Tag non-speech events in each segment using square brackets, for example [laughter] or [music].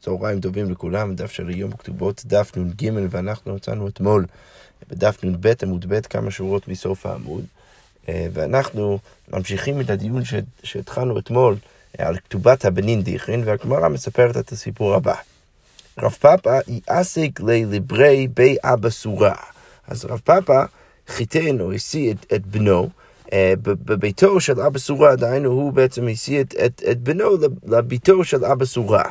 צהריים טובים לכולם, דף של היום כתובות דף נ"ג ואנחנו מצאנו אתמול בדף נ"ב עמוד ב' כמה שורות מסוף העמוד אה, ואנחנו ממשיכים את הדיון שהתחלנו אתמול על כתובת הבנין דיכרין והגמרא מספרת את הסיפור הבא. רב פאפא יעסק ללברי בי אבא סורה. אז רב פאפא חיתן או השיא את, את בנו אה, בביתו של אבא סורה, דהיינו הוא בעצם השיא את, את, את בנו לביתו של אבא סורה.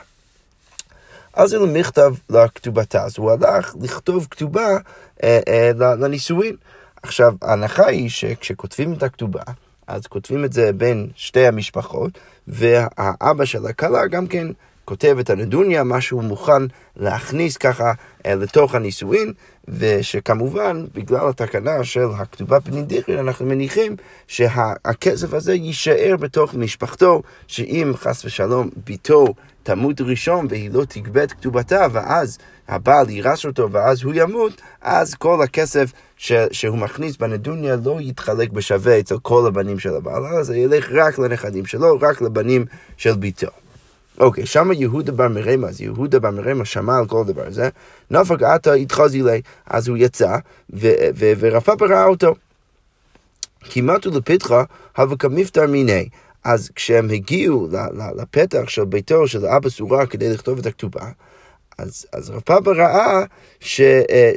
אז הוא מכתב לכתובתה, אז הוא הלך לכתוב כתובה אה, אה, לנישואין. עכשיו, ההנחה היא שכשכותבים את הכתובה, אז כותבים את זה בין שתי המשפחות, והאבא של הכלה גם כן כותב את הנדוניה, מה שהוא מוכן להכניס ככה אה, לתוך הנישואין, ושכמובן, בגלל התקנה של הכתובה פנין דיכרין, אנחנו מניחים שהכסף הזה יישאר בתוך משפחתו, שאם חס ושלום ביתו תמות ראשון והיא לא תגבה את כתובתה, ואז הבעל יירש אותו ואז הוא ימות, אז כל הכסף ש, שהוא מכניס בנדוניה לא יתחלק בשווה אצל כל הבנים של הבעל, אז זה ילך רק לנכדים שלו, רק לבנים של ביתו. אוקיי, שמה יהודה בר מרמה, אז יהודה בר מרמה שמע על כל דבר הזה, נפק עתה התחזי לי, אז הוא יצא, ורפא ראה אותו. כמעט הוא לפתחה, הווה כמפטר מיני. אז כשהם הגיעו לפתח של ביתו של אבא סורה כדי לכתוב את הכתובה, אז, אז רב פאפה ראה אה,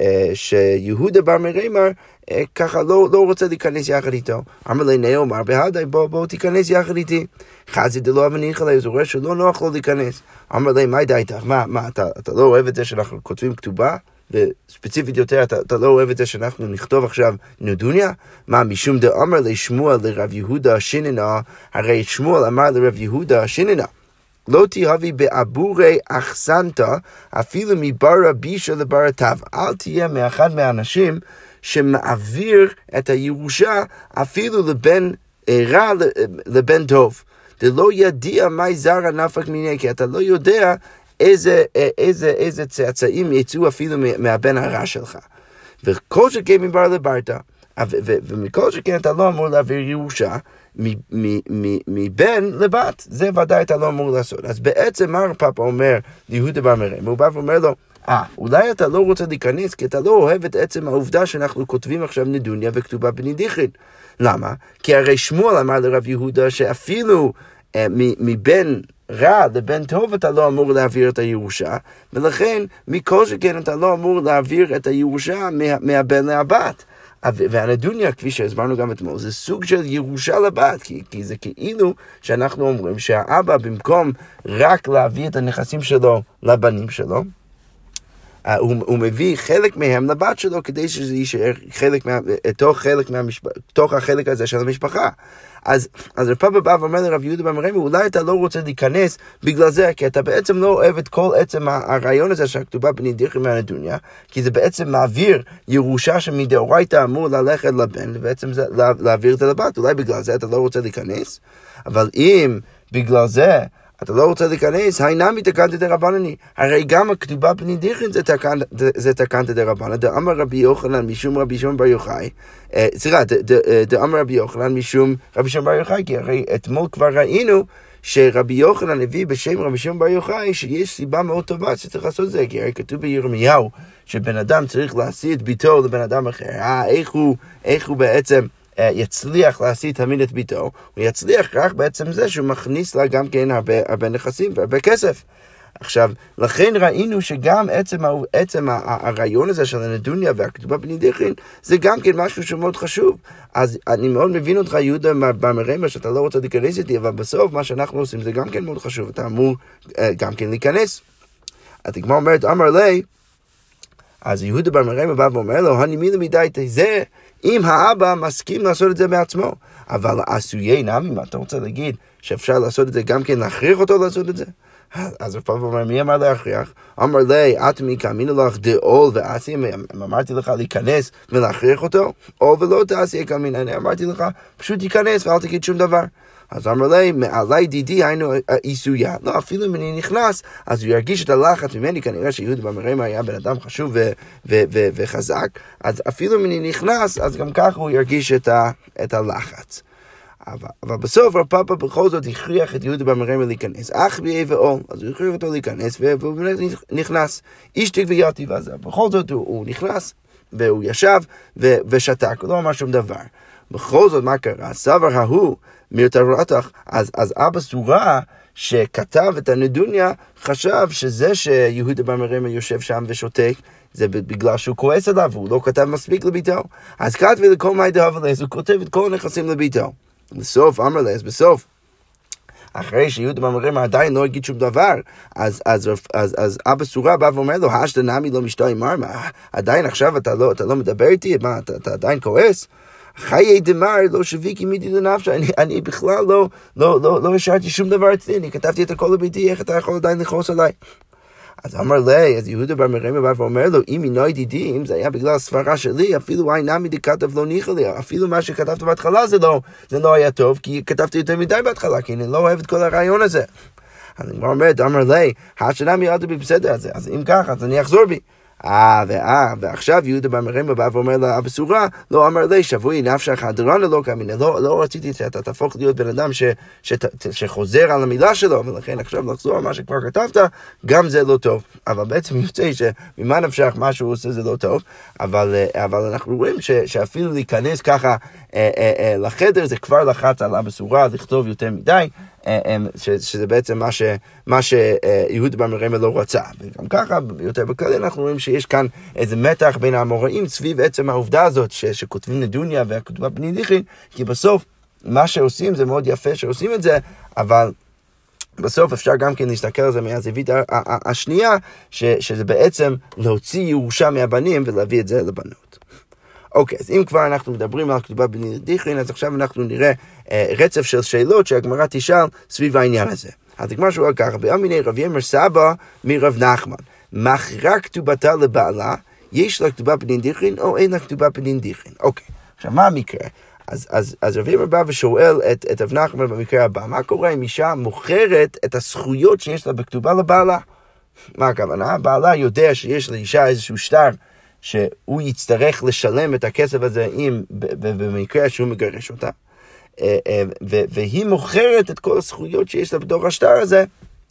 אה, שיהודה בר מרימר אה, ככה לא, לא רוצה להיכנס יחד איתו. אמר לי נאומר בהדי בוא, בוא תיכנס יחד איתי. חזי דלא אבניך לי, אז הוא רואה שלא נוח לו להיכנס. אמר לי מה דעתך? מה, מה אתה, אתה לא אוהב את זה שאנחנו כותבים כתובה? וספציפית יותר, אתה, אתה לא אוהב את זה שאנחנו נכתוב עכשיו נדוניה? מה, משום דאמר לשמואל לרב יהודה שיננה, הרי שמואל אמר לרב יהודה שיננה. לא תהבי בעבורי אחסנתא, אפילו מבר בישה לבר תו. אל תהיה מאחד מהאנשים שמעביר את הירושה אפילו לבן רע לבן טוב. דלא ידיע מי זרע נפק מיני, כי אתה לא יודע איזה, איזה, איזה צאצאים יצאו אפילו מהבן הרע שלך. וכל שכן מבר לברתא, ומכל שכן אתה לא אמור להעביר ירושה מבן לבת, זה ודאי אתה לא אמור לעשות. אז בעצם מה פאפה אומר ליהודה בר מרם? הוא בא ואומר לו, אה, אולי אתה לא רוצה להיכנס כי אתה לא אוהב את עצם העובדה שאנחנו כותבים עכשיו נדוניה וכתובה בנידיחין. למה? כי הרי שמואל אמר לרב יהודה שאפילו אה, מבן רע לבן טוב אתה לא אמור להעביר את הירושה, ולכן מכל שכן אתה לא אמור להעביר את הירושה מה, מהבן לבת. והנדוניה, כפי שהסברנו גם אתמול, זה סוג של ירושה לבת, כי, כי זה כאילו שאנחנו אומרים שהאבא במקום רק להביא את הנכסים שלו לבנים שלו, הוא, הוא מביא חלק מהם לבת שלו כדי שזה יישאר חלק מה, תוך, חלק מהמשפ... תוך החלק הזה של המשפחה. אז, אז רב פאפה בא ואומר לרב יהודה במרמי, אולי אתה לא רוצה להיכנס בגלל זה, כי אתה בעצם לא אוהב את כל עצם הרעיון הזה שהכתובה בני דיכרי מהנדוניה, כי זה בעצם מעביר ירושה שמדאורייתא אמור ללכת לבן, ובעצם זה להעביר את זה לבת, אולי בגלל זה אתה לא רוצה להיכנס, אבל אם בגלל זה אתה לא רוצה להיכנס, היינמי תקנתא דרבנני. הרי גם הכתובה פני דיכרין זה תקנתא דרבנן. דאמר רבי יוחנן משום רבי שמעון בר יוחאי, אה, סליחה, דאמר רבי יוחנן משום רבי שמעון בר יוחאי, כי הרי אתמול כבר ראינו שרבי יוחנן הביא בשם רבי שמעון בר יוחאי שיש סיבה מאוד טובה שצריך לעשות את זה, כי הרי כתוב בירמיהו שבן אדם צריך להשיא את ביתו לבן אדם אחר. אה, איך הוא, איך הוא בעצם... אה, יצליח להשיא תמיד את ביתו, הוא יצליח רק בעצם זה שהוא מכניס לה גם כן הרבה, הרבה נכסים והרבה כסף. עכשיו, לכן ראינו שגם עצם, עצם הרעיון הזה של הנדוניה והכתובה בנידיחין, זה גם כן משהו שמאוד חשוב. אז אני מאוד מבין אותך, יהודה במרמה, שאתה לא רוצה להיכנס איתי, אבל בסוף מה שאנחנו עושים זה גם כן מאוד חשוב, אתה אמור אה, גם כן להיכנס. התגמר אומרת, אמר לי, אז יהודה במרמה בא ואומר לו, הנימי למידי זה אם האבא מסכים לעשות את זה בעצמו. אבל עשויי נמי, מה אתה רוצה להגיד? שאפשר לעשות את זה גם כן, להכריח אותו לעשות את זה? אז רב פאפה אומר, מי אמר להכריח? אמר לי, את מי כאמינו לך דעול ועשי, אמרתי לך להיכנס ולהכריח אותו? או ולא תעשי כאמין, אני אמרתי לך, פשוט תיכנס ואל תגיד שום דבר. אז אמר לי, מעלי דידי היינו עיסויה. לא, אפילו אם אני נכנס, אז הוא ירגיש את הלחץ ממני, כנראה שיהודה במרמה היה בן אדם חשוב וחזק, אז אפילו אם אני נכנס, אז גם ככה הוא ירגיש את, ה, את הלחץ. אבל, אבל בסוף רב פאפה בכל זאת הכריח את יהודה במרמה להיכנס. אח ביהי ועול, אז הוא הכריח אותו להיכנס, והוא באמת נכנס. איש תיק ויתיב, אז בכל זאת הוא, הוא נכנס, והוא ישב ושתק, הוא לא אמר שום דבר. בכל זאת, מה קרה? סבר ההוא מירתרתך, אז, אז אבא סורה שכתב את הנדוניה, חשב שזה שיהודה בר מרמה יושב שם ושותק, זה בגלל שהוא כועס עליו, הוא לא כתב מספיק לביתו. אז כתב לכל מי דהב לס, הוא כותב את כל הנכסים לביתו. בסוף, אמר לס, בסוף. אחרי שיהודה במרמה עדיין לא הגיד שום דבר, אז, אז, אז, אז אבא סורה בא ואומר לו, השתא נמי לא משתוי מרמה, עדיין עכשיו אתה לא, אתה לא מדבר איתי? מה, אתה, אתה עדיין כועס? חיי דמר לא שוויקי מידי לנפשה, אני, אני בכלל לא, לא, לא, לא השארתי שום דבר אצלי, אני כתבתי את הכל לביתי, איך אתה יכול עדיין לכעוס עליי? אז אמר לי, אז יהודה בר מרמה בא ואומר לו, אם אינו ידידי, אם זה היה בגלל הסברה שלי, אפילו אי נמי דכתב לא ניחא לי, אפילו מה שכתבת בהתחלה זה לא, זה לא היה טוב, כי כתבתי יותר מדי בהתחלה, כי אני לא אוהב את כל הרעיון הזה. אז אני אומר, אמר לי, השנה מיד בי בסדר, אז אם ככה, אז אני אחזור בי. אה, ואה, ועכשיו יהודה בר מרמה בא ואומר לאבא סורה, לא אמר לי, שבוי נפשך הדרנה לא קמינה, לא, לא רציתי שאתה תהפוך להיות בן אדם ש, ש, שחוזר על המילה שלו, ולכן עכשיו לחזור על מה שכבר כתבת, גם זה לא טוב. אבל בעצם [laughs] יוצא שממה נפשך, מה שהוא עושה זה לא טוב, אבל, אה, אבל אנחנו רואים ש, שאפילו להיכנס ככה אה, אה, אה, לחדר, זה כבר לחץ על אבא סורה לכתוב יותר מדי. אה, אה, שזה בעצם מה, ש, בר מרמה לא רצה. וגם ככה, יותר בכלל אנחנו רואים שיש כאן איזה מתח בין האמוראים סביב עצם העובדה הזאת ש, שכותבים נדוניה והכתובה בני דיכין, כי בסוף מה שעושים זה מאוד יפה שעושים את זה, אבל... בסוף אפשר גם כן להסתכל על זה מהזווית השנייה, ש, שזה בעצם להוציא ירושה מהבנים ולהביא את זה לבנות. אוקיי, אז אם כבר אנחנו מדברים על כתובה בני דיכרין, אז עכשיו אנחנו נראה אה, רצף של שאלות שהגמרא תשאל סביב העניין הזה. אז הגמרא שואל ככה, באמיני רב ימר סבא מרב נחמן, מכרה כתובתה לבעלה, יש לה כתובה בני דיכרין או אין לה כתובה בני דיכרין? אוקיי, עכשיו מה המקרה? אז, אז, אז רב ימר בא ושואל את, את רב נחמן במקרה הבא, מה קורה אם אישה מוכרת את הזכויות שיש לה בכתובה לבעלה? מה הכוונה? בעלה יודע שיש לאישה איזשהו שטר שהוא יצטרך לשלם את הכסף הזה אם במקרה שהוא מגרש אותה. אה, אה, והיא מוכרת את כל הזכויות שיש לה בתוך השטר הזה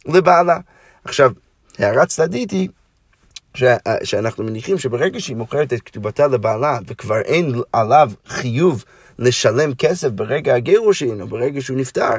לבעלה. עכשיו, הערה צדדית היא אה, שאנחנו מניחים שברגע שהיא מוכרת את כתובתה לבעלה וכבר אין עליו חיוב לשלם כסף ברגע הגירושין או ברגע שהוא נפטר,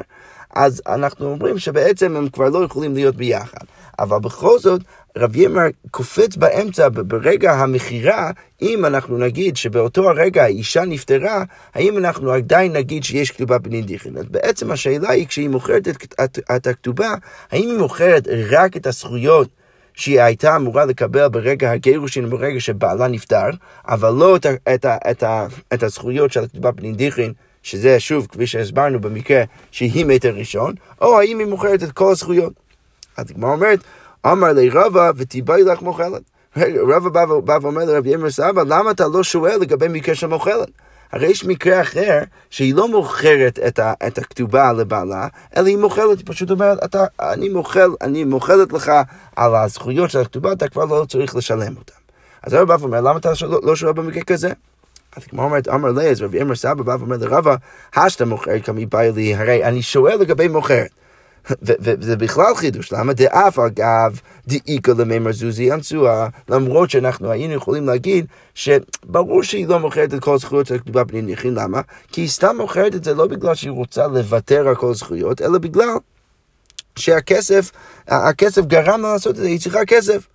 אז אנחנו אומרים שבעצם הם כבר לא יכולים להיות ביחד. אבל בכל זאת, רב ימר קופץ באמצע ברגע המכירה, אם אנחנו נגיד שבאותו הרגע האישה נפטרה, האם אנחנו עדיין נגיד שיש כתובה בנין דיכין? אז בעצם השאלה היא, כשהיא מוכרת את, את, את הכתובה, האם היא מוכרת רק את הזכויות שהיא הייתה אמורה לקבל ברגע הגירושין, ברגע שבעלה נפטר, אבל לא את, את, את, את הזכויות של הכתובה בנין דיכין, שזה שוב, כפי שהסברנו במקרה שהיא מטר ראשון, או האם היא מוכרת את כל הזכויות. אז הגמרא אומרת, אמר לי רבא ותיבאי לך מוכלת. רבא בא, בא ואומר לרב ימר סבא, למה אתה לא שואל לגבי מקרה של מוכלת? הרי יש מקרה אחר שהיא לא מוכרת את, ה, את הכתובה לבעלה, אלא היא מוכלת, היא פשוט אומרת, אתה, אני מוכל, אני מוכלת לך על הזכויות של הכתובה, אתה כבר לא צריך לשלם אותן. אז הרב בא ואומר, למה אתה לא, לא שואל במקרה כזה? אז כמו אומרת, אמר לי, אז רבי אמר סבא בא ואומר לרבא, השתה מוכרת כמי באי לי, הרי אני שואל לגבי מוכרת. וזה בכלל חידוש, למה דאף אגב דאיכא למימר זוזי אנסואה, למרות שאנחנו היינו יכולים להגיד שברור שהיא לא מוכרת את כל הזכויות הכתובה בני ניחין, למה? כי היא סתם מוכרת את זה לא בגלל שהיא רוצה לוותר על כל הזכויות, אלא בגלל שהכסף, הכסף גרם לה לעשות את זה, היא צריכה כסף.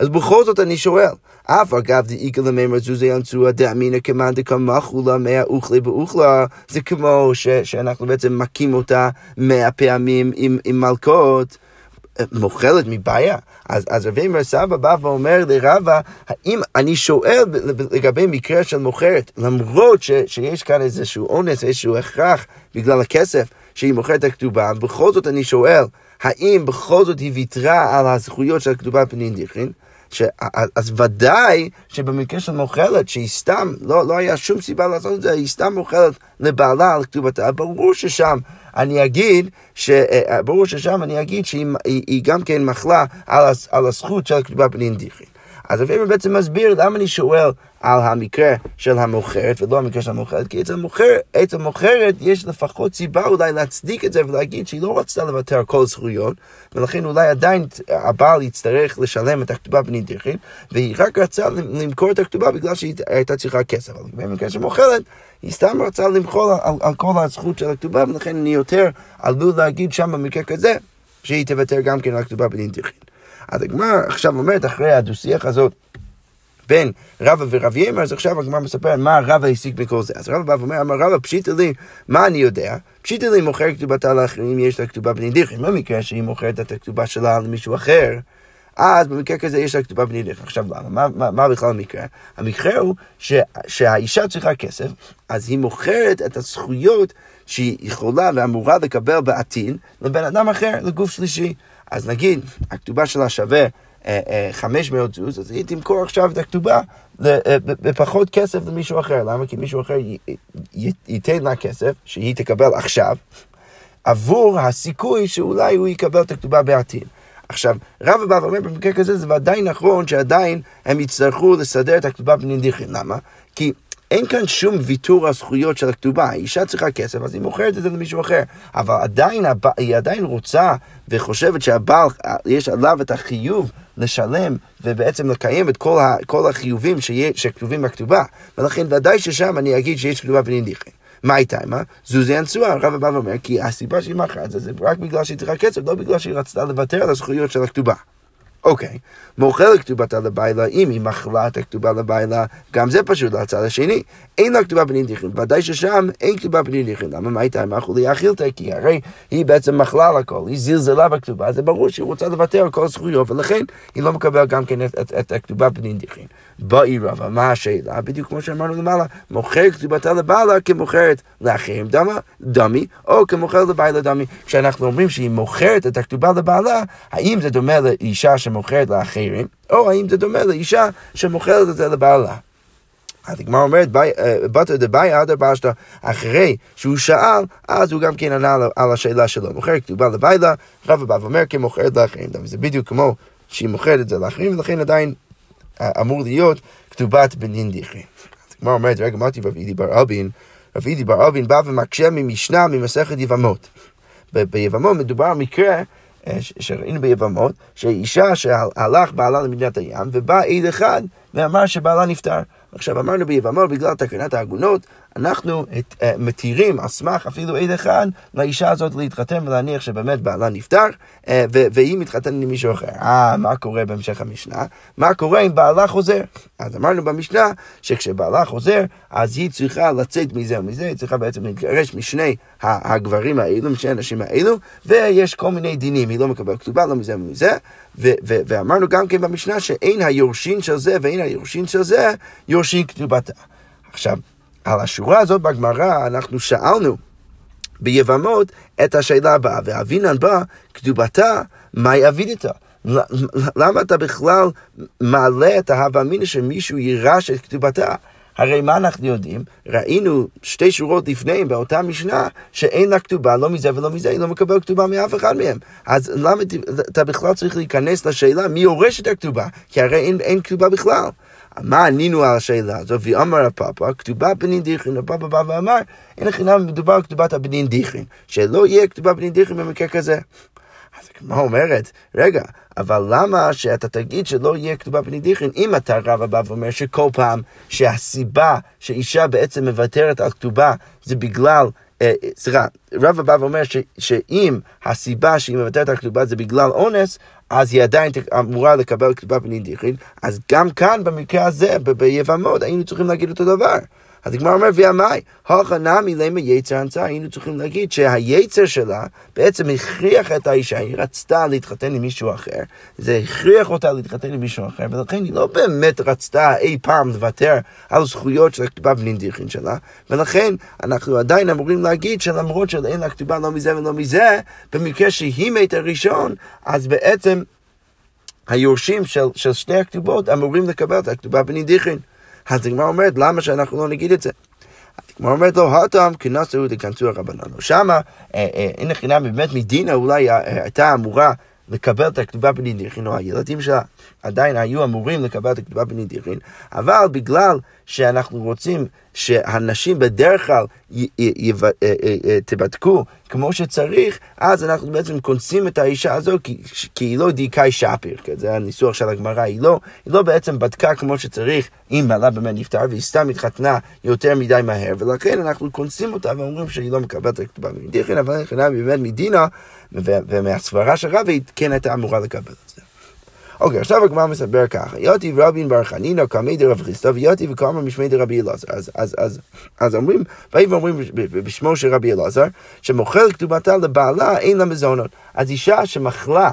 אז בכל זאת אני שואל, אף אגב דאיכא למימר זוזי אנצוה דאמינא כמאן דקמחולה מאה אוכלי באוכלה, זה כמו ש, שאנחנו בעצם מכים אותה מאה פעמים עם, עם מלכות. מוכלת מבעיה. אז, אז רבי אמר סבא בא ואומר לרבא, האם אני שואל לגבי מקרה של מוכרת, למרות ש, שיש כאן איזשהו אונס, איזשהו הכרח בגלל הכסף שהיא מוכרת את הכתובה, בכל זאת אני שואל, האם בכל זאת היא ויתרה על הזכויות של הכתובה פנין דיכרין? ש... אז ודאי שבמקרה של מוכלת, שהיא סתם, לא, לא היה שום סיבה לעשות את זה, היא סתם מוכלת לבעלה על כתובתה, ברור ששם אני אגיד, ש... אה, ברור ששם אני אגיד שהיא היא, היא גם כן מחלה על, על הזכות של הכתובה בנין דיכרין. אז אבינו בעצם מסביר למה אני שואל על המקרה של המוכרת ולא המקרה של המוכרת, כי אצל מוכרת, אצל מוכרת יש לפחות סיבה אולי להצדיק את זה ולהגיד שהיא לא רצתה לוותר על כל זכויות, ולכן אולי עדיין הבעל יצטרך לשלם את הכתובה בנידיחים, והיא רק רצה למכור את הכתובה בגלל שהיא הייתה צריכה כסף. אבל במקרה של מוכרת, היא סתם רצה למחול על, על כל הזכות של הכתובה, ולכן אני יותר עלול להגיד שם במקרה כזה, שהיא תוותר גם כן על הכתובה בנידיחים. אז הגמרא עכשיו אומרת, אחרי הדו-שיח הזאת, בין רבא ורב ימר, אז עכשיו הגמרא מספר מה רבא הסיק מכל זה. אז רבא בא ואומר, אמר רבא, פשיטא לי, מה אני יודע? פשיטא לי מוכר כתובתה לאחרים, יש לה כתובה בנידיחים. במקרה שהיא מוכרת את הכתובה שלה למישהו אחר, אז במקרה כזה יש לה כתובה בנידיחים. עכשיו למה? מה, מה, מה בכלל המקרה? המקרה הוא ש, שהאישה צריכה כסף, אז היא מוכרת את הזכויות שהיא יכולה ואמורה לקבל בעתיד לבן אדם אחר, לגוף שלישי. אז נגיד, הכתובה שלה שווה 500 זוז, אז היא תמכור עכשיו את הכתובה בפחות כסף למישהו אחר. למה? כי מישהו אחר ייתן לה כסף, שהיא תקבל עכשיו, עבור הסיכוי שאולי הוא יקבל את הכתובה בעתיד. עכשיו, רב הבא אומר במקרה כזה זה ודאי נכון שעדיין הם יצטרכו לסדר את הכתובה בנדיחים. למה? כי אין כאן שום ויתור על זכויות של הכתובה. האישה צריכה כסף, אז היא מוכרת את זה למישהו אחר. אבל עדיין, היא עדיין רוצה וחושבת שהבעל, יש עליו את החיוב לשלם ובעצם לקיים את כל, ה, כל החיובים שכתובים בכתובה. ולכן ודאי ששם אני אגיד שיש כתובה בנדיחים. מה הייתה מה? זוזי הנשואה, הרב הבא אומר, כי הסיבה שהיא מכרה את זה, זה רק בגלל שהיא צריכה כסף, לא בגלל שהיא רצתה לוותר על הזכויות של הכתובה. אוקיי, מוכר כתובתה לביילה, אם היא מכלה את הכתובה לביילה, גם זה פשוט לצד השני. אין לה כתובה בנידיחין, ודאי ששם אין כתובה בנידיחין. למה מה הייתה עם החולי אכילתא? כי הרי היא בעצם מכלה על הכל, היא זלזלה בכתובה, זה ברור שהיא רוצה לוותר על כל הזכויות, ולכן היא לא מקבלת גם כן את, הכתובה בנידיחין. באי רבא, מה השאלה? בדיוק כמו שאמרנו למעלה, מוכר כתובתה לבעלה כמוכרת לאחרים דמה, דמי, או כמוכר לבעלה דמי. כשאנחנו אומרים שהיא מוכרת את הכתובה לבעלה, האם זה דומה לאישה שמוכרת לאחרים, או האם זה דומה לאישה שמוכרת את זה לבעלה. אז הגמרא אומרת, בתא דבאי עד באשתא, אחרי שהוא שאל, אז הוא גם כן ענה על השאלה שלו. מוכר כתובה לביילה, רב הבא ואומר כמוכרת לאחרים. זה בדיוק כמו שהיא מוכרת את זה לאחרים, ולכן עדיין אמור להיות כתובת בנין דיחי. אז הגמרא אומרת, רגע, אמרתי רב אידי בר אבין, רב אידי בר אבין בא ומקשה ממשנה ממסכת יבמות. ביבמות מדובר על מקרה שראינו ביבמות, שאישה שהלך בעלה למדינת הים, ובא עד אחד ואמר שבעלה נפטר. עכשיו אמרנו ביבמות, בגלל תקנת העגונות, אנחנו uh, מתירים על סמך אפילו עד אחד לאישה הזאת להתחתן ולהניח שבאמת בעלה נפטר uh, והיא מתחתנת עם מישהו אחר. אה, מה קורה בהמשך המשנה? מה קורה אם בעלה חוזר? אז אמרנו במשנה שכשבעלה חוזר, אז היא צריכה לצאת מזה ומזה, היא צריכה בעצם להתגרש משני הגברים האלו, משני האנשים האלו, ויש כל מיני דינים, היא לא מקבלת כתובה, לא מזה ומזה, ואמרנו גם כן במשנה שאין היורשין של זה ואין היורשין של זה, יורשין כתובתה. עכשיו, על השורה הזאת בגמרא אנחנו שאלנו ביבמות את השאלה הבאה, ואבינן בא, כתובתה, מהי אבידתה? למה אתה בכלל מעלה את ההווה אמינא שמישהו יירש את כתובתה? הרי מה אנחנו יודעים? ראינו שתי שורות לפני, באותה משנה, שאין לה כתובה, לא מזה ולא מזה, היא לא מקבלת כתובה מאף אחד מהם. אז למה אתה בכלל צריך להיכנס לשאלה מי יורש את הכתובה? כי הרי אין, אין כתובה בכלל. מה ענינו על השאלה הזו? ואמר הפאפה, כתובה בנין דיכרין, הפאפה בא ואמר, אין לחינם מדובר על כתובת הבנין דיכרין, שלא יהיה כתובה בנין דיכרין במקרה כזה. אז הגמרא אומרת, רגע, אבל למה שאתה תגיד שלא יהיה כתובה בנין דיכרין, אם אתה רב הבא ואומר שכל פעם שהסיבה שאישה בעצם מוותרת על כתובה זה בגלל סליחה, רב הבא ואומר שאם הסיבה שהיא מוותרת על כתובה זה בגלל אונס, אז היא עדיין אמורה לקבל כתובה בנין דיכרין, אז גם כאן במקרה הזה, ביבמות, היינו צריכים להגיד אותו דבר. אז הגמרא אומר, ויאמי, הוכה נמי למה יצר הנצה, היינו צריכים להגיד שהיצר שלה בעצם הכריח את האישה, היא רצתה להתחתן עם מישהו אחר, זה הכריח אותה להתחתן עם מישהו אחר, ולכן היא לא באמת רצתה אי פעם לוותר על זכויות של הכתובה בנין דיכרין שלה, ולכן אנחנו עדיין אמורים להגיד שלמרות שאין לה כתובה לא מזה ולא מזה, במקרה שהיא מתה ראשון, אז בעצם היורשים של, של שתי הכתובות אמורים לקבל את הכתובה בנין דיכרין. אז הגמרא אומרת, למה שאנחנו לא נגיד את זה? הגמרא אומרת לו, הטעם כנסו דכנסו הרבנן. שמה, אין חינם באמת מדינה אולי הייתה אמורה לקבל את הכתובה בנידיחין, או הילדים שלה עדיין היו אמורים לקבל את הכתובה בנידיחין, אבל בגלל שאנחנו רוצים שהנשים בדרך כלל תבדקו כמו שצריך, אז אנחנו בעצם כונסים את האישה הזו כי, כי היא לא דייקאי שפיר, כי זה הניסוח של הגמרא, היא לא, היא לא בעצם בדקה כמו שצריך אם בעלה באמת נפטר, והיא סתם התחתנה יותר מדי מהר, ולכן אנחנו כונסים אותה ואומרים שהיא לא מקבלת את הכתובה מדיחין, אבל נכונה באמת מדינה, ומהסברה של רבי כן הייתה אמורה לקבל את זה. אוקיי, עכשיו הגמרא מסבר ככה, יותי רבין בר חנינא קמי דרב חיסטו ויותי וקמא משמי דרבי אלעזר. אז, אז, אומרים, באים ואומרים בשמו של רבי אלעזר, שמוכר כתובתה לבעלה אין לה מזונות. אז אישה שמכלה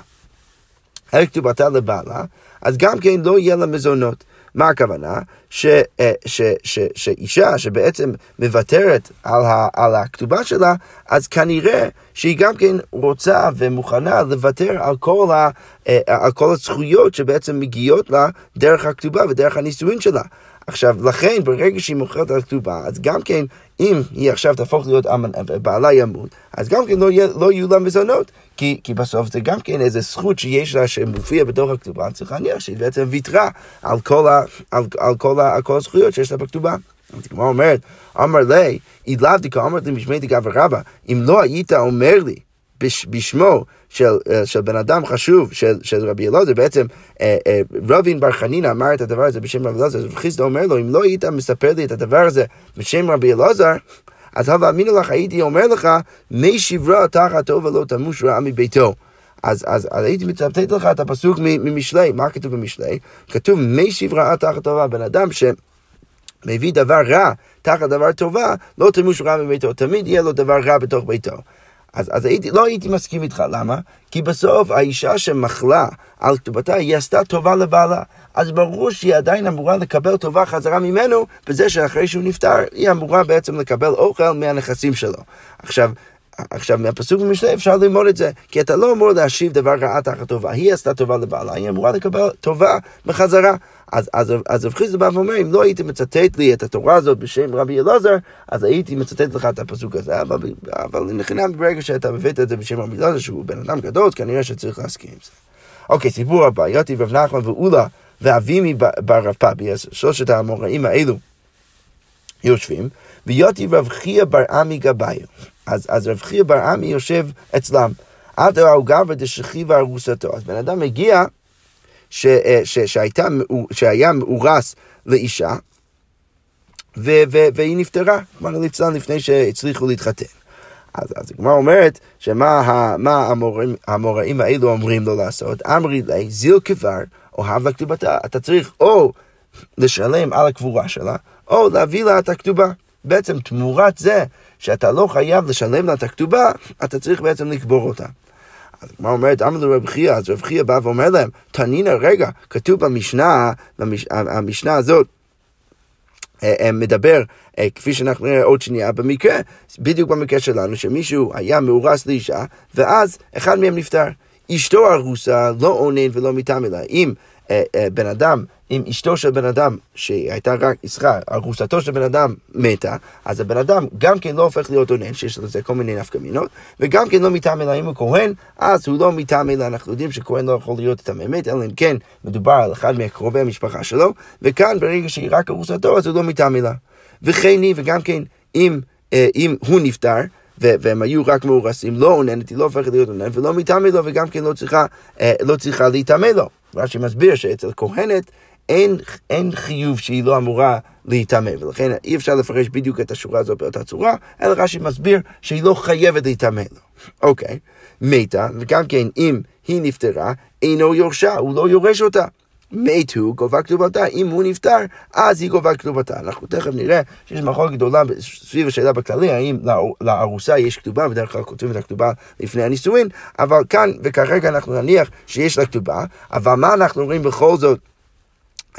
את כתובתה לבעלה, אז גם כן לא יהיה לה מזונות. מה הכוונה? ש, אה, ש, ש, שאישה שבעצם מוותרת על, ה, על הכתובה שלה, אז כנראה שהיא גם כן רוצה ומוכנה לוותר על כל, ה, אה, על כל הזכויות שבעצם מגיעות לה דרך הכתובה ודרך הנישואין שלה. עכשיו, לכן, ברגע שהיא מוכרת על הכתובה, אז גם כן, אם היא עכשיו תהפוך להיות בעלה ימות, אז גם כן לא, לא יהיו לה מזונות. כי, כי בסוף זה גם כן איזה זכות שיש לה שמופיע בתוך הכתובה, צריך להניח שהיא בעצם ויתרה על כל, ה, על, על, כל, ה, על כל הזכויות שיש לה בכתובה. אז כמו אומרת, אמר לי, אילאו דקה אמרת לי משמי דגב רבא, אם לא היית אומר לי בש, בשמו של, אה, של בן אדם חשוב, של, של רבי אלעזר, בעצם אה, אה, רבין בר חנינא אמר את הדבר הזה בשם רבי אלעזר, אז חיסדא אומר לו, אם לא היית מספר לי את הדבר הזה בשם רבי אלעזר, אז הווה אמינא לך, הייתי אומר לך, מי שברה תחתו ולא תמוש רעה מביתו. אז, אז, אז הייתי מצטט לך את הפסוק ממשלי, מה כתוב במשלי? כתוב מי שברה תחת טובה, בן אדם שמביא דבר רע תחת דבר טובה, לא תמוש רע מביתו, תמיד יהיה לו דבר רע בתוך ביתו. אז, אז הייתי, לא הייתי מסכים איתך, למה? כי בסוף האישה שמחלה על כתובתה, היא עשתה טובה לבעלה. אז ברור שהיא עדיין אמורה לקבל טובה חזרה ממנו, בזה שאחרי שהוא נפטר, היא אמורה בעצם לקבל אוכל מהנכסים שלו. עכשיו, עכשיו, מהפסוק במשנה אפשר ללמוד את זה, כי אתה לא אמור להשיב דבר רעה תחת טובה. היא עשתה טובה לבעלה, היא אמורה לקבל טובה בחזרה. אז, אז, אז רב חיסדא בא ואומר, אם לא הייתי מצטט לי את התורה הזאת בשם רבי אלעזר, אז הייתי מצטט לך את הפסוק הזה, אבל, אבל לחינם ברגע שאתה מביא את זה בשם רבי אלעזר, שהוא בן אדם גדול, כנראה שצריך להסכים עם זה. אוקיי, סיפור הבא, יותי רב נחמן ואולה ואבימי בר רב פאבי, אז שלושת האמוראים האלו יושבים, ויותי רב חייא בר עמי גבאיו. אז, אז רב חייא בר עמי יושב אצלם. עד ראו גבר דשכיבה ארוסתו. אז בן אדם מגיע ש, אה, ש, שהייתה, שהיה מאורס לאישה, ו, ו, והיא נפטרה, כלומר ליצלן לפני שהצליחו להתחתן. אז, אז הגמרא אומרת שמה המוראים, המוראים האלו אומרים לו לעשות? אמרי לי, זיל כבר, אוהב לכתובתה. אתה צריך או לשלם על הקבורה שלה, או להביא לה את הכתובה. בעצם תמורת זה שאתה לא חייב לשלם לה את הכתובה, אתה צריך בעצם לקבור אותה. אז הגמרא אומרת, אמר לרב חייא, אז רב חייא בא ואומר להם, תנינא, רגע, כתוב במשנה, במש, המשנה הזאת, אה, אה, מדבר, אה, כפי שאנחנו נראה עוד שנייה, במקרה, בדיוק במקרה שלנו, שמישהו היה מאורס לאישה, ואז אחד מהם נפטר. אשתו ארוסה לא עונן ולא אלא. אם בן אדם, אם אשתו של בן אדם, שהייתה רק, סליחה, ארוסתו של בן אדם מתה, אז הבן אדם גם כן לא הופך להיות עונן, שיש לזה כל מיני נפקא מינות, וגם כן לא מטעם אלא אם הוא כהן, אז הוא לא מטעם אלא אנחנו יודעים שכהן לא יכול להיות את הממת, אלא אם כן מדובר על אחד מקרובי המשפחה שלו, וכאן ברגע שהיא רק ארוסתו, אז הוא לא מטעם אלא. וכן היא, וגם כן, אם, אה, אם הוא נפטר, והם היו רק מאורסים, לא עוננת, היא לא הופכת להיות עוננת, ולא מטעמי לו, וגם כן לא צריכה, לא צריכה להיטמא לו. רש"י מסביר שאצל כהנת אין, אין חיוב שהיא לא אמורה להיטמא, ולכן אי אפשר לפרש בדיוק את השורה הזאת באותה צורה, אלא רש"י מסביר שהיא לא חייבת להיטמא לו. אוקיי, מתה, וגם כן אם היא נפטרה, אינו יורשה, הוא לא יורש אותה. מתו, גובה כתובתה, אם הוא נפטר, אז היא גובה כתובתה. אנחנו תכף נראה שיש מחלוקת גדולה סביב השאלה בכללי, האם לארוסה יש כתובה, בדרך כלל כותבים את הכתובה לפני הנישואין, אבל כאן וכרגע אנחנו נניח שיש לה כתובה, אבל מה אנחנו רואים בכל זאת?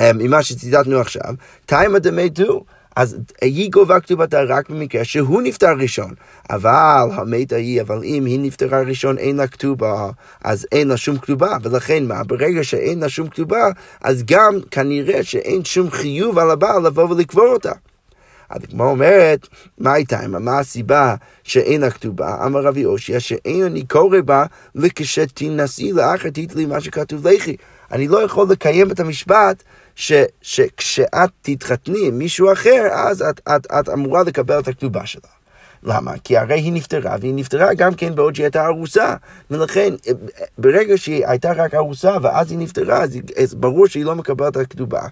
אמ, ממה שציטטנו עכשיו, תימא דמתו, אז היא גובה כתובתה רק במקרה שהוא נפטר ראשון. אבל המתה היא, אבל אם היא נפטרה ראשון אין לה כתובה, אז אין לה שום כתובה, ולכן מה? ברגע שאין לה שום כתובה, אז גם כנראה שאין שום חיוב על הבעל לבוא ולקבור אותה. אז הגמרא אומרת, מה הייתה, מה הסיבה שאין לה כתובה? אמר רבי אושיע, שאין אני קורא בה וכשתינשאי לאחר תתלי מה שכתוב לכי. אני לא יכול לקיים את המשפט ש, שכשאת תתחתני עם מישהו אחר, אז את, את, את אמורה לקבל את הכתובה שלה. למה? כי הרי היא נפטרה, והיא נפטרה גם כן בעוד שהיא הייתה ארוסה. ולכן, ברגע שהיא הייתה רק ארוסה ואז היא נפטרה, אז, אז ברור שהיא לא מקבלת את הכתובה.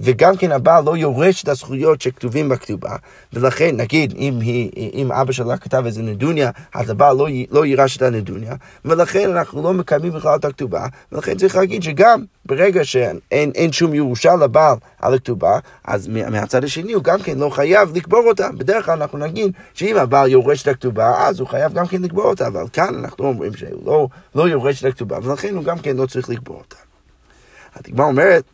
וגם כן הבעל לא יורש את הזכויות שכתובים בכתובה. ולכן, נגיד, אם, היא, אם אבא שלה כתב איזה נדוניה, אז הבעל לא, לא יירש את הנדוניה. ולכן אנחנו לא מקיימים בכלל את הכתובה. ולכן צריך להגיד שגם ברגע שאין שום ירושה לבעל על הכתובה, אז מהצד השני הוא גם כן לא חייב לקבור אותה. בדרך כלל אנחנו נגיד שאם הבעל יורש את הכתובה, אז הוא חייב גם כן לקבור אותה, אבל כאן אנחנו אומרים שהוא לא, לא יורש את הכתובה, ולכן הוא גם כן לא צריך לקבור אותה. התגמר אומרת,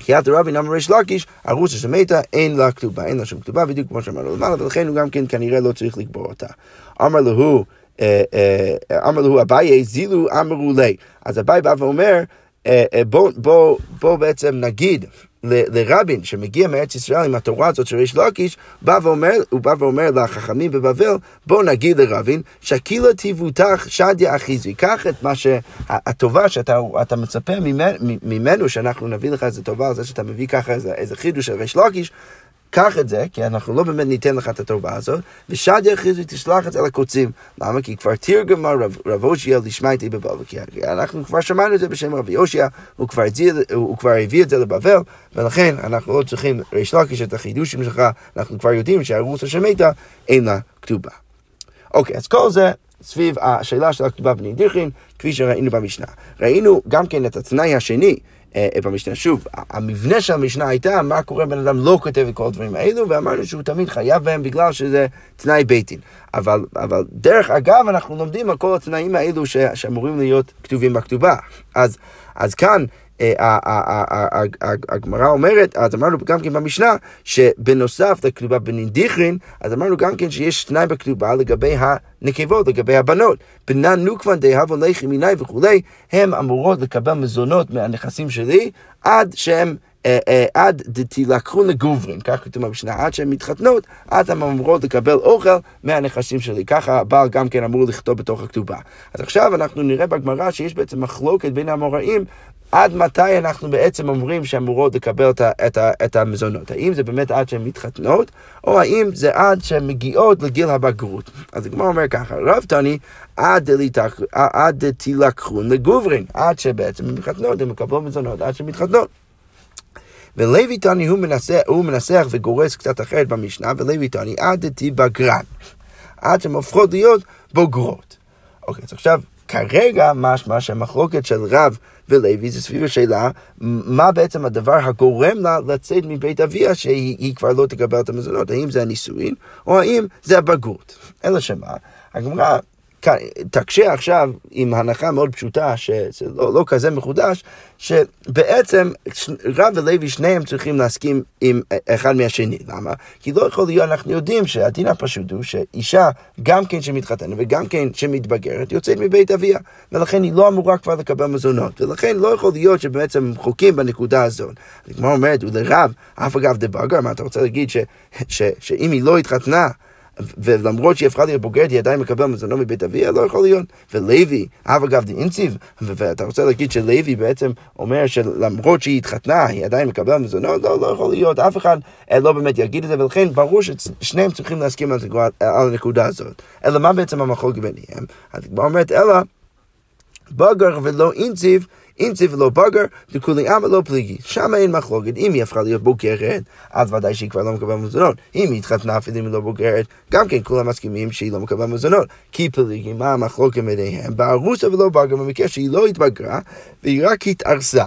חיית רבין אמר ריש לקיש, ארוסה שמתה, אין לה כתובה, אין לה שום כתובה, בדיוק כמו שאמרנו למעלה, ולכן הוא גם כן כנראה לא צריך לקבור אותה. אמר להו, אה, אה, אמר להו אביי, זילו אמרו לי. אז אביי בא ואומר, אה, בוא בעצם נגיד לרבין שמגיע מארץ ישראל עם התורה הזאת של ריש לקיש, בא ואומר, הוא בא ואומר לחכמים בבבל, בוא נגיד לרבין, שקילה תבוטח שדיה אחיזי. קח את מה שהטובה שאתה מצפה ממנו, שאנחנו נביא לך איזה טובה על זה שאתה מביא ככה איזה, איזה חידוש של ריש לקיש, קח את זה, כי אנחנו לא באמת ניתן לך את הטובה הזאת, ושדיה אחרי תשלח את זה לקוצים. למה? כי כבר תרגמה רב, רב הושיע לשמע איתי בבבל. כי אנחנו כבר שמענו את זה בשם רבי הושיע, הוא, הוא כבר הביא את זה לבבל, ולכן אנחנו לא צריכים ריש לקיש את החידושים שלך, אנחנו כבר יודעים שהרוסה שמתה אין לה כתובה. אוקיי, אז כל זה סביב השאלה של הכתובה בני דיכין, כפי שראינו במשנה. ראינו גם כן את התנאי השני. אה, במשנה. שוב, המבנה של המשנה הייתה מה קורה בן אדם לא כותב את כל הדברים האלו, ואמרנו שהוא תמיד חייב בהם בגלל שזה תנאי בית דין. אבל, אבל דרך אגב, אנחנו לומדים על כל התנאים האלו ש, שאמורים להיות כתובים בכתובה. אז, אז כאן אה, הגמרא אומרת, אז אמרנו גם כן במשנה, שבנוסף לכתובה בנידיכרין, אז אמרנו גם כן שיש תנאי בכתובה לגבי הנקבות, לגבי הבנות. בנן נוקבן דהבון לחי מיני וכולי, הן אמורות לקבל מזונות מהנכסים שלי עד שהם... אה, אה, עד דתילקחו לגוברין, כך כתוב במשנה, עד שהן מתחתנות, אז הן אמורות לקבל אוכל מהנכסים שלי. ככה הבעל גם כן אמור לכתוב בתוך הכתובה. אז עכשיו אנחנו נראה בגמרא שיש בעצם מחלוקת בין המוראים עד מתי אנחנו בעצם אומרים שהן אמורות לקבל את, את, את המזונות? האם זה באמת עד שהן מתחתנות, או האם זה עד שהן מגיעות לגיל הבגרות? אז הגמרא אומר ככה, רב תני, עד תילקחון לגוברין, עד שבעצם הן מתחתנות, הן מקבלות מזונות, עד שהן מתחתנות. ולוי תני הוא מנסח, הוא מנסח וגורס קצת אחרת במשנה, ולוי תני עד תיבגרן, עד שהן הופכות להיות בוגרות. אוקיי, אז עכשיו, כרגע משמע שהמחלוקת של רב ולוי זה סביב השאלה מה בעצם הדבר הגורם לה לצאת מבית אביה שהיא כבר לא תקבל את המזונות, האם זה הנישואין או האם זה הבגרות. אלא שמה, הגמרא תקשה עכשיו עם הנחה מאוד פשוטה, שזה לא, לא כזה מחודש, שבעצם רב ולוי שניהם צריכים להסכים עם אחד מהשני. למה? כי לא יכול להיות, אנחנו יודעים שהדין הפשוט הוא שאישה, גם כן שמתחתנת וגם כן שמתבגרת, יוצאת מבית אביה, ולכן היא לא אמורה כבר לקבל מזונות, ולכן לא יכול להיות שבעצם חוקים בנקודה הזאת. כמו אומרת, ולרב, אף אגב דבגר, מה אתה רוצה להגיד ש, ש, שאם היא לא התחתנה, ולמרות שהיא הפכה להיות בוגרת, היא עדיין מקבל מזונו מבית אביה, לא יכול להיות. ולוי, אב אגב דאינציב, ואתה רוצה להגיד שלוי בעצם אומר שלמרות שהיא התחתנה, היא עדיין מקבלת מזונו, לא, לא יכול להיות, אף אחד אה, לא באמת יגיד את זה, ולכן ברור ששניהם צריכים להסכים על הנקודה הזאת. אלא מה בעצם המחלוקת ביניהם? אז היא אומרת, אלא בגר ולא אינציב, אינציב ולא בגר, דכולי עמא לא פליגי. שם אין מחלוקת. אם היא הפכה להיות בוגרת, אז ודאי שהיא כבר לא מקבלת מזונות. אם היא התחתנה אפילו אם היא לא בוגרת, גם כן כולם מסכימים שהיא לא מקבלת מזונות. כי פליגי, מה המחלוקת ביניהם? בארוסה ולא בגר, במקרה שהיא לא התבגרה, והיא רק התארסה.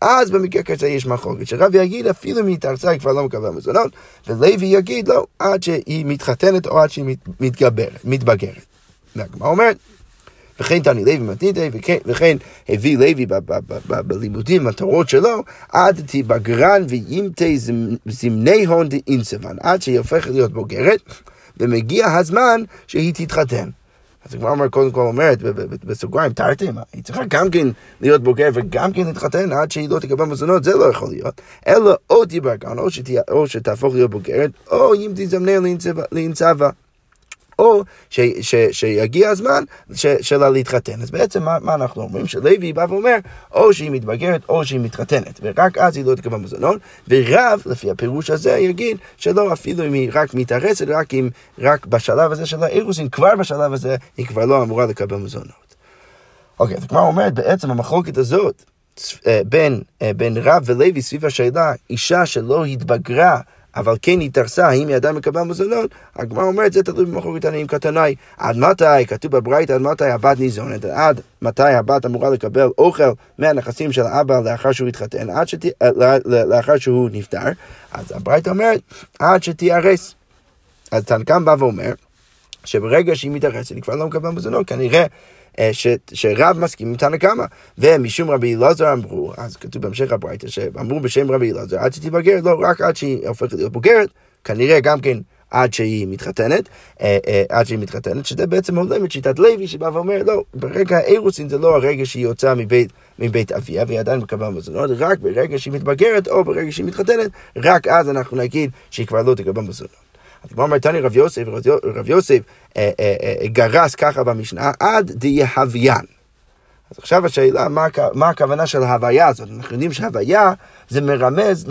אז במקרה כזה יש מחלוקת, שרב יגיד אפילו אם היא התארסה היא כבר לא מקבלת מזונות, ולוי יגיד לא, עד שהיא מתחתנת או עד שהיא מתגברת, מתבגרת. והגמרא אומרת, וכן תני לוי מתניתי, וכן הביא לוי בלימודים, התורות שלו, עד תיבגרן וימתי זמני הון דאינסבן, עד שהיא הופכת להיות בוגרת, ומגיע הזמן שהיא תתחתן. אז הגמרא אומר, קודם כל אומרת, בסוגריים, תרתי מה, היא צריכה גם כן להיות בוגר וגם כן להתחתן עד שהיא לא תקבל מזונות, זה לא יכול להיות. אלא או גאון, או שתהפוך להיות בוגרת, או אם תזמנה לנצבה. או ש, ש, שיגיע הזמן ש, שלה להתחתן. אז בעצם מה, מה אנחנו אומרים? שלוי בא ואומר, או שהיא מתבגרת או שהיא מתחתנת, ורק אז היא לא תקבל מזונות, ורב, לפי הפירוש הזה, יגיד שלא אפילו אם היא רק מתארצת, רק אם, רק בשלב הזה של האירוסין, כבר בשלב הזה היא כבר לא אמורה לקבל מזונות. אוקיי, אז כבר אומרת, בעצם המחלוקת הזאת, אה, בין, אה, בין רב ולוי סביב השאלה, אישה שלא התבגרה אבל כן התארסה, האם היא עדיין מקבל מזונות? הגמרא אומרת, זה תלוי במחלוקת עניים קטנאי. עד מתי, כתוב בברית, עד מתי הבת ניזונת, עד מתי הבת אמורה לקבל אוכל מהנכסים של האבא לאחר שהוא התחתן, עד שת... לאחר שהוא נפטר, אז הברית אומרת, עד שתיהרס. אז תנקם בא ואומר, שברגע שהיא מתארסת, היא כבר לא מקבל מזונות, כנראה אה, ש, שרב מסכים עם תנא קמא. ומשום רבי אלעזר אמרו, אז כתוב בהמשך הברייתא, שאמרו בשם רבי אלעזר, עד שתיבגר, לא רק עד שהיא הופכת להיות בוגרת, כנראה גם כן עד שהיא מתחתנת, אה, אה, עד שהיא מתחתנת, שזה בעצם הולם את שיטת לוי, שבא ואומר, לא, ברגע האירוסין זה לא הרגע שהיא יוצאה מבית, מבית אביה, והיא עדיין מקבלת מזונות, רק ברגע שהיא מתבגרת או ברגע שהיא מתחתנת, רק אז אנחנו נגיד שהיא כבר לא תקבל מזונות. הגמרא אומר, תני רב יוסף, רב יוסף אה, אה, אה, גרס ככה במשנה, עד דיהוויין. אז עכשיו השאלה, מה, הכוונה של ההוויה הזאת? אנחנו יודעים שהוויה זה מרמז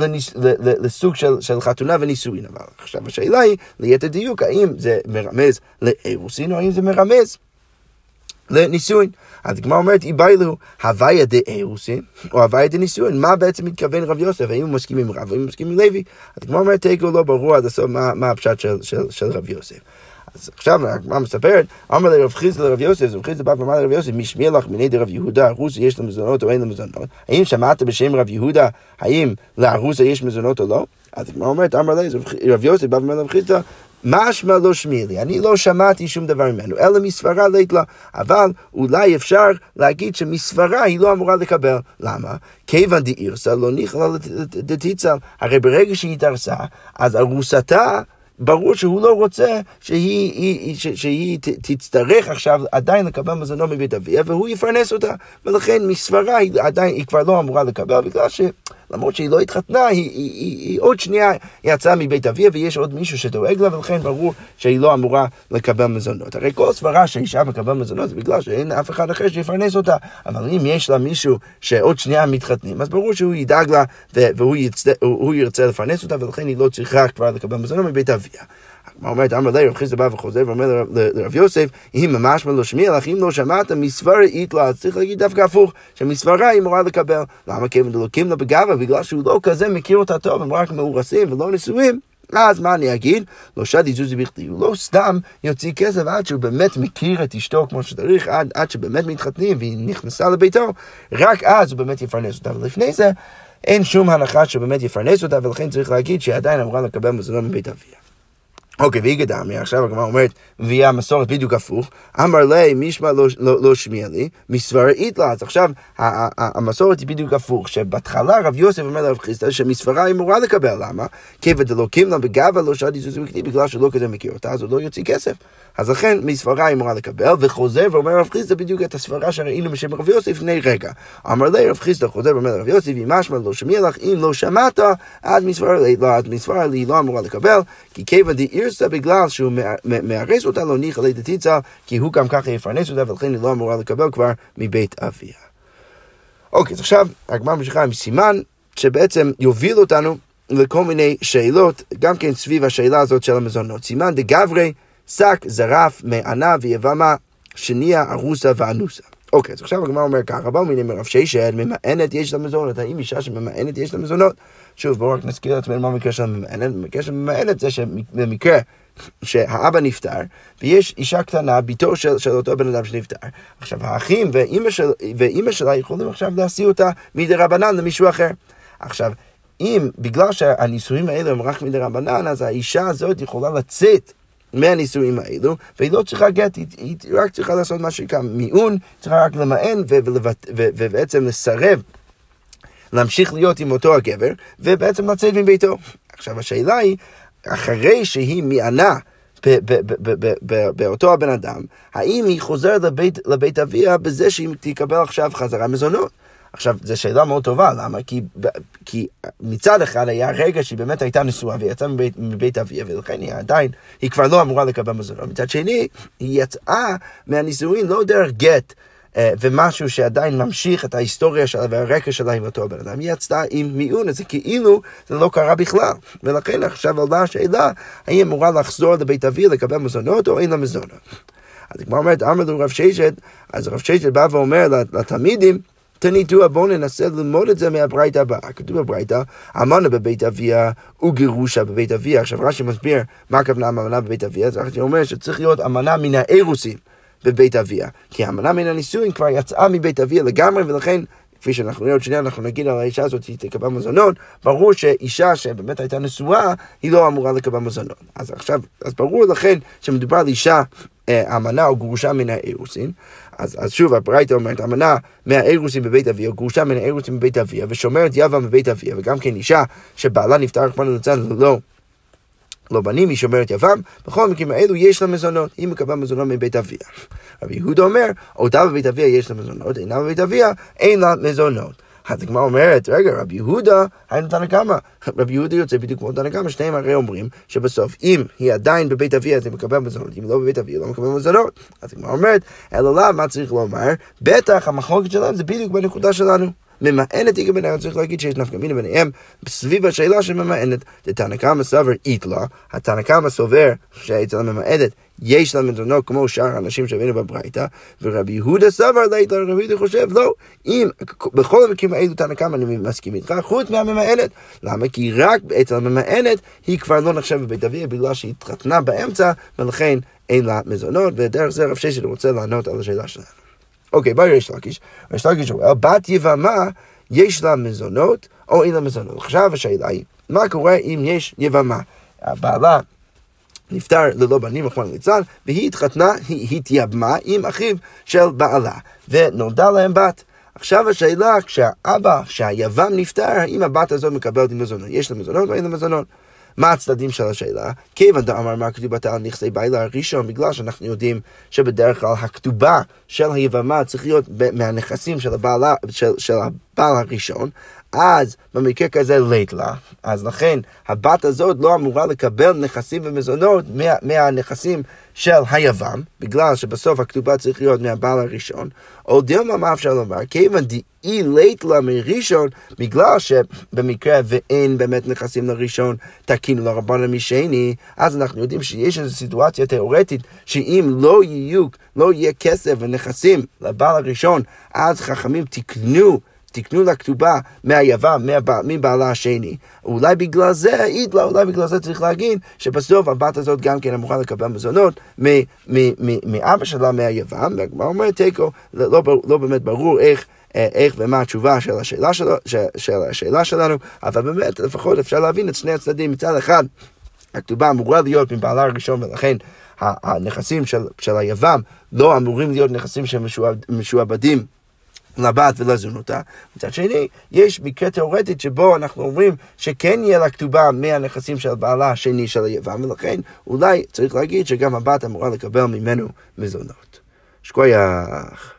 לסוג של חתונה ונישואין, אבל עכשיו השאלה היא, ליתר דיוק, האם זה מרמז לאירוסין או האם זה מרמז לנישואין. אז הגמרא אומרת, איבאילו הוויה דאירוסין, או הוויה דנישואין, מה בעצם מתכוון רב יוסף? האם הוא מסכים עם רב, האם הוא מסכים עם לוי? אז הגמרא אומרת, תיקו לא ברור עד הסוף מה, מה הפשט של, של, של רב יוסף. אז עכשיו הגמרא מספרת, אמר לרב חיסדא לרב יוסף, רב חיסדא בא ואמר לרב יוסף, משמיע לך מיני דרב יהודה, ארוסה יש לו מזונות או אין לו מזונות? האם שמעת בשם רב יהודה, האם לארוסה יש מזונות או לא? אז הגמרא אומרת, אמר לרב רב יוסף בא ואמר לרב חיסדא, משמע לא שמי לי, אני לא שמעתי שום דבר ממנו, אלא מסברה לית לה, אבל אולי אפשר להגיד שמסברה היא לא אמורה לקבל. למה? כיוון דאירסה לא נכלה דתיצל, הרי ברגע שהיא התארסה, אז ארוסתה ברור שהוא לא רוצה שהיא, היא, ש, שהיא ת, תצטרך עכשיו עדיין לקבל מזונו מבית אביה, והוא יפרנס אותה. ולכן מסברה היא עדיין, היא כבר לא אמורה לקבל, בגלל ש... למרות שהיא לא התחתנה, היא, היא, היא, היא עוד שנייה יצאה מבית אביה ויש עוד מישהו שדואג לה, ולכן ברור שהיא לא אמורה לקבל מזונות. הרי כל סברה שאישה מקבל מזונות זה בגלל שאין אף אחד אחר שיפרנס אותה. אבל אם יש לה מישהו שעוד שנייה מתחתנים, אז ברור שהוא ידאג לה והוא יצא, ירצה לפרנס אותה, ולכן היא לא צריכה כבר לקבל מזונות מבית אביה. מה אומרת, אמר לי, רב חיסדא בא וחוזר ואומר לרב יוסף, אם ממש לא שמיע לך, אם לא שמעת, מסברה איתלה, אז צריך להגיד דווקא הפוך, שמסברה היא אמורה לקבל. למה? כי הם דלוקים לה בגאווה, בגלל שהוא לא כזה מכיר אותה טוב, הם רק מאורסים ולא נשואים. אז מה אני אגיד? לא שדי זוזי בכדי, הוא לא סתם יוציא כסף עד שהוא באמת מכיר את אשתו כמו שצריך, עד, עד שבאמת מתחתנים והיא נכנסה לביתו, רק אז הוא באמת יפרנס אותה. ולפני זה אין שום הנחה שבאמת יפרנס אותה, ולכן צריך להגיד שהיא עדיין אמורה לקבל מזונות מבית אביה. אוקיי, והיא דמי, עכשיו הגמרא אומרת, מביאה מסורת בדיוק הפוך, אמר לי, משמע לא, לא, לא שמיע לי, מסברה איתלה, אז עכשיו המסורת היא בדיוק הפוך, שבהתחלה רב יוסף אומר לרב חיסטה שמסברה היא אמורה לקבל, למה? כיוון דלוקים לה בגבה לא שדי זוזי בכדי, בגלל שלא כזה מכיר אותה, אז הוא לא יוציא כסף. אז לכן מסברה היא אמורה לקבל, וחוזר ואומר רב חיסטה בדיוק את הסברה שראינו בשם רב יוסף לפני רגע. אמר לי רב חיסטה חוזר ואומר לרב יוסף, אם משמע לא שמיע לך, אם לא שמעת, אז מסברה לא, היא לא אמורה לקבל, כי דאירסה בגלל שהוא מארס אותה לא ניחא לדתיצה, כי הוא גם ככה יפרנס אותה, ולכן היא לא אמורה לקבל כבר מבית אביה. אוקיי, אז עכשיו הגמרא ממשיכה עם סימן שבעצם יוביל אותנו לכל מיני שאלות, גם כן סביב השאלה הזאת של המזונות. סימן דגברי שק, זרף, מענה ויבמה, שניה, ארוסה ואנוסה. אוקיי, אז עכשיו הגמרא אומר ככה, באו מיני מרב ששת, ממאנת יש לה מזונות, האם אישה שממאנת יש לה מזונות? שוב, בואו רק נזכיר לעצמנו מה המקרה של הממאנת, במקרה של הממאנת זה שבמקרה שהאבא נפטר, ויש אישה קטנה, בתו של, של אותו בן אדם שנפטר. עכשיו, האחים ואימא, של, ואימא שלה יכולים עכשיו להשיא אותה מדי רבנן למישהו אחר. עכשיו, אם, בגלל שהנישואים האלה הם רק מדי רבנן, אז האישה הזאת יכולה לצאת מהנישואים האלו, והיא לא צריכה גט, היא, היא רק צריכה לעשות מה שנקרא מיעון, צריכה רק למען ובעצם לסרב להמשיך להיות עם אותו הגבר, ובעצם לצאת מביתו. עכשיו השאלה היא, אחרי שהיא מיענה באותו הבן אדם, האם היא חוזרת לבית, לבית אביה בזה שהיא תקבל עכשיו חזרה מזונות? עכשיו, זו שאלה מאוד טובה, למה? כי, כי מצד אחד היה רגע שהיא באמת הייתה נשואה ויצאה מבית, מבית אביה, ולכן היא עדיין, היא כבר לא אמורה לקבל מזונות. מצד שני, היא יצאה מהנישואין לא דרך גט. אה, ומשהו שעדיין ממשיך את ההיסטוריה שלה והרקע שלה עם אותו הבן אדם, היא יצאה עם מיון, זה כאילו זה לא קרה בכלל. ולכן עכשיו עולה השאלה, האם אמורה לחזור לבית אביה לקבל מזונות או אין לה מזונות. אז הגמרא אומרת, אמר לו רב ששת, אז רב ששת בא ואומר לתלמידים, תניתו, בואו ננסה ללמוד את זה מהברייתא הבאה. כתוב בברייתא, אמנה בבית אביה וגירושה בבית אביה. עכשיו רש"י מסביר מה הכוונה אמנה בבית אביה, אז רש"י אומר שצריך להיות אמנה מן האירוסים. בבית אביה. כי האמנה מן הנישואין כבר יצאה מבית אביה לגמרי, ולכן כפי שאנחנו נראה עוד שנייה, אנחנו נגיד על האישה הזאת, היא תקבל מזונות, ברור שאישה שבאמת הייתה נשואה, היא לא אמורה לקבל מזונות. אז עכשיו, אז ברור לכן שמדובר על אישה אה, אמנה או גרושה מן האירוסין. אז, אז שוב, הברייתא אומרת, אמנה מהאירוסין בבית אביה, גרושה מן האירוסין בבית אביה, ושומרת יבם בבית אביה, וגם כן אישה שבעלה נפטר רחמנא ליצלן לא לא בנים, היא שומרת יבם, בכל המקרים האלו יש לה מזונות, היא מקבלת מזונות מבית אביה. רבי יהודה אומר, אותה בבית אביה יש לה מזונות, אינה בבית אביה, אין לה מזונות. אז הגמרא אומרת, רגע, רבי יהודה, היינו תנא קמא. [laughs] רבי יהודה יוצא בדיוק כמו תנא קמא, שניהם הרי אומרים שבסוף, אם היא עדיין בבית אביה, אז היא מקבלת מזונות, אם לא בבית אביה, לא מקבלת מזונות. אז הגמרא אומרת, אלא לה, מה צריך לומר? בטח המחלוקת שלהם זה בדיוק בנקודה שלנו. ממאנת איגר ביניהם, צריך להגיד שיש נפקא מינה ביניהם סביב השאלה של ממאנת. דתנא קמא סבר איתלה, התנא קמא סובר שאצל הממאנת יש לה מזונות כמו שאר האנשים שהבאנו בברייתא, ורבי יהודה סבר לאיתלה, רבי יהודה חושב, לא, אם בכל המקרים האלו תנא קמא אני מסכים איתך, חוץ מהממאנת. למה? כי רק אצל הממאנת היא כבר לא נחשבת בבית אביה בגלל שהיא התחתנה באמצע, ולכן אין לה מזונות, ודרך זה רב ששת רוצה לענות על השאלה שלנו. אוקיי, בואי ריש לקיש. ריש לקיש אומר, בת יבמה, יש לה מזונות או אין לה מזונות. עכשיו השאלה היא, מה קורה אם יש יבמה? הבעלה נפטר ללא בנים, רחמנא ליצלן, והיא התחתנה, היא התייבמה עם אחיו של בעלה, ונולדה להם בת. עכשיו השאלה, כשהאבא, כשהיבם נפטר, האם הבת הזאת מקבלת מזונות? יש לה מזונות או אין לה מזונות? מה הצדדים של השאלה? כיוון דאמר מה כתובתה על נכסי בילה הראשון, בגלל שאנחנו יודעים שבדרך כלל הכתובה של היבמה צריך להיות מהנכסים של הבעל, של, של הבעל הראשון, אז במקרה כזה לית לה, אז לכן הבת הזאת לא אמורה לקבל נכסים ומזונות מה, מהנכסים של היבם, בגלל שבסוף הכתובה צריך להיות מהבעל הראשון, או דילמה מה אפשר לומר, כיוון דאי לית לה מראשון, בגלל שבמקרה ואין באמת נכסים לראשון, תקינו לרבנן משני, אז אנחנו יודעים שיש איזו סיטואציה תיאורטית, שאם לא יהיו, לא יהיה כסף ונכסים לבעל הראשון, אז חכמים תקנו תקנו לה כתובה מהיבם, מבעלה השני. אולי בגלל זה, העיד לה, אולי בגלל זה צריך להגיד שבסוף הבת הזאת גם כן אמורה לקבל מזונות מאבא שלה מהיבם, והגמרא אומרת תיקו, לא, לא באמת ברור איך אה, איך ומה התשובה של השאלה, של, של, של השאלה שלנו, אבל באמת לפחות אפשר להבין את שני הצדדים. מצד אחד, הכתובה אמורה להיות מבעלה הראשון ולכן הנכסים של, של היבם לא אמורים להיות נכסים שמשועבדים לבת ולזונותה. מצד שני, יש מקרה תיאורטית שבו אנחנו אומרים שכן יהיה לה כתובה מהנכסים של בעלה השני של היוון, ולכן אולי צריך להגיד שגם הבת אמורה לקבל ממנו מזונות. שקוייך.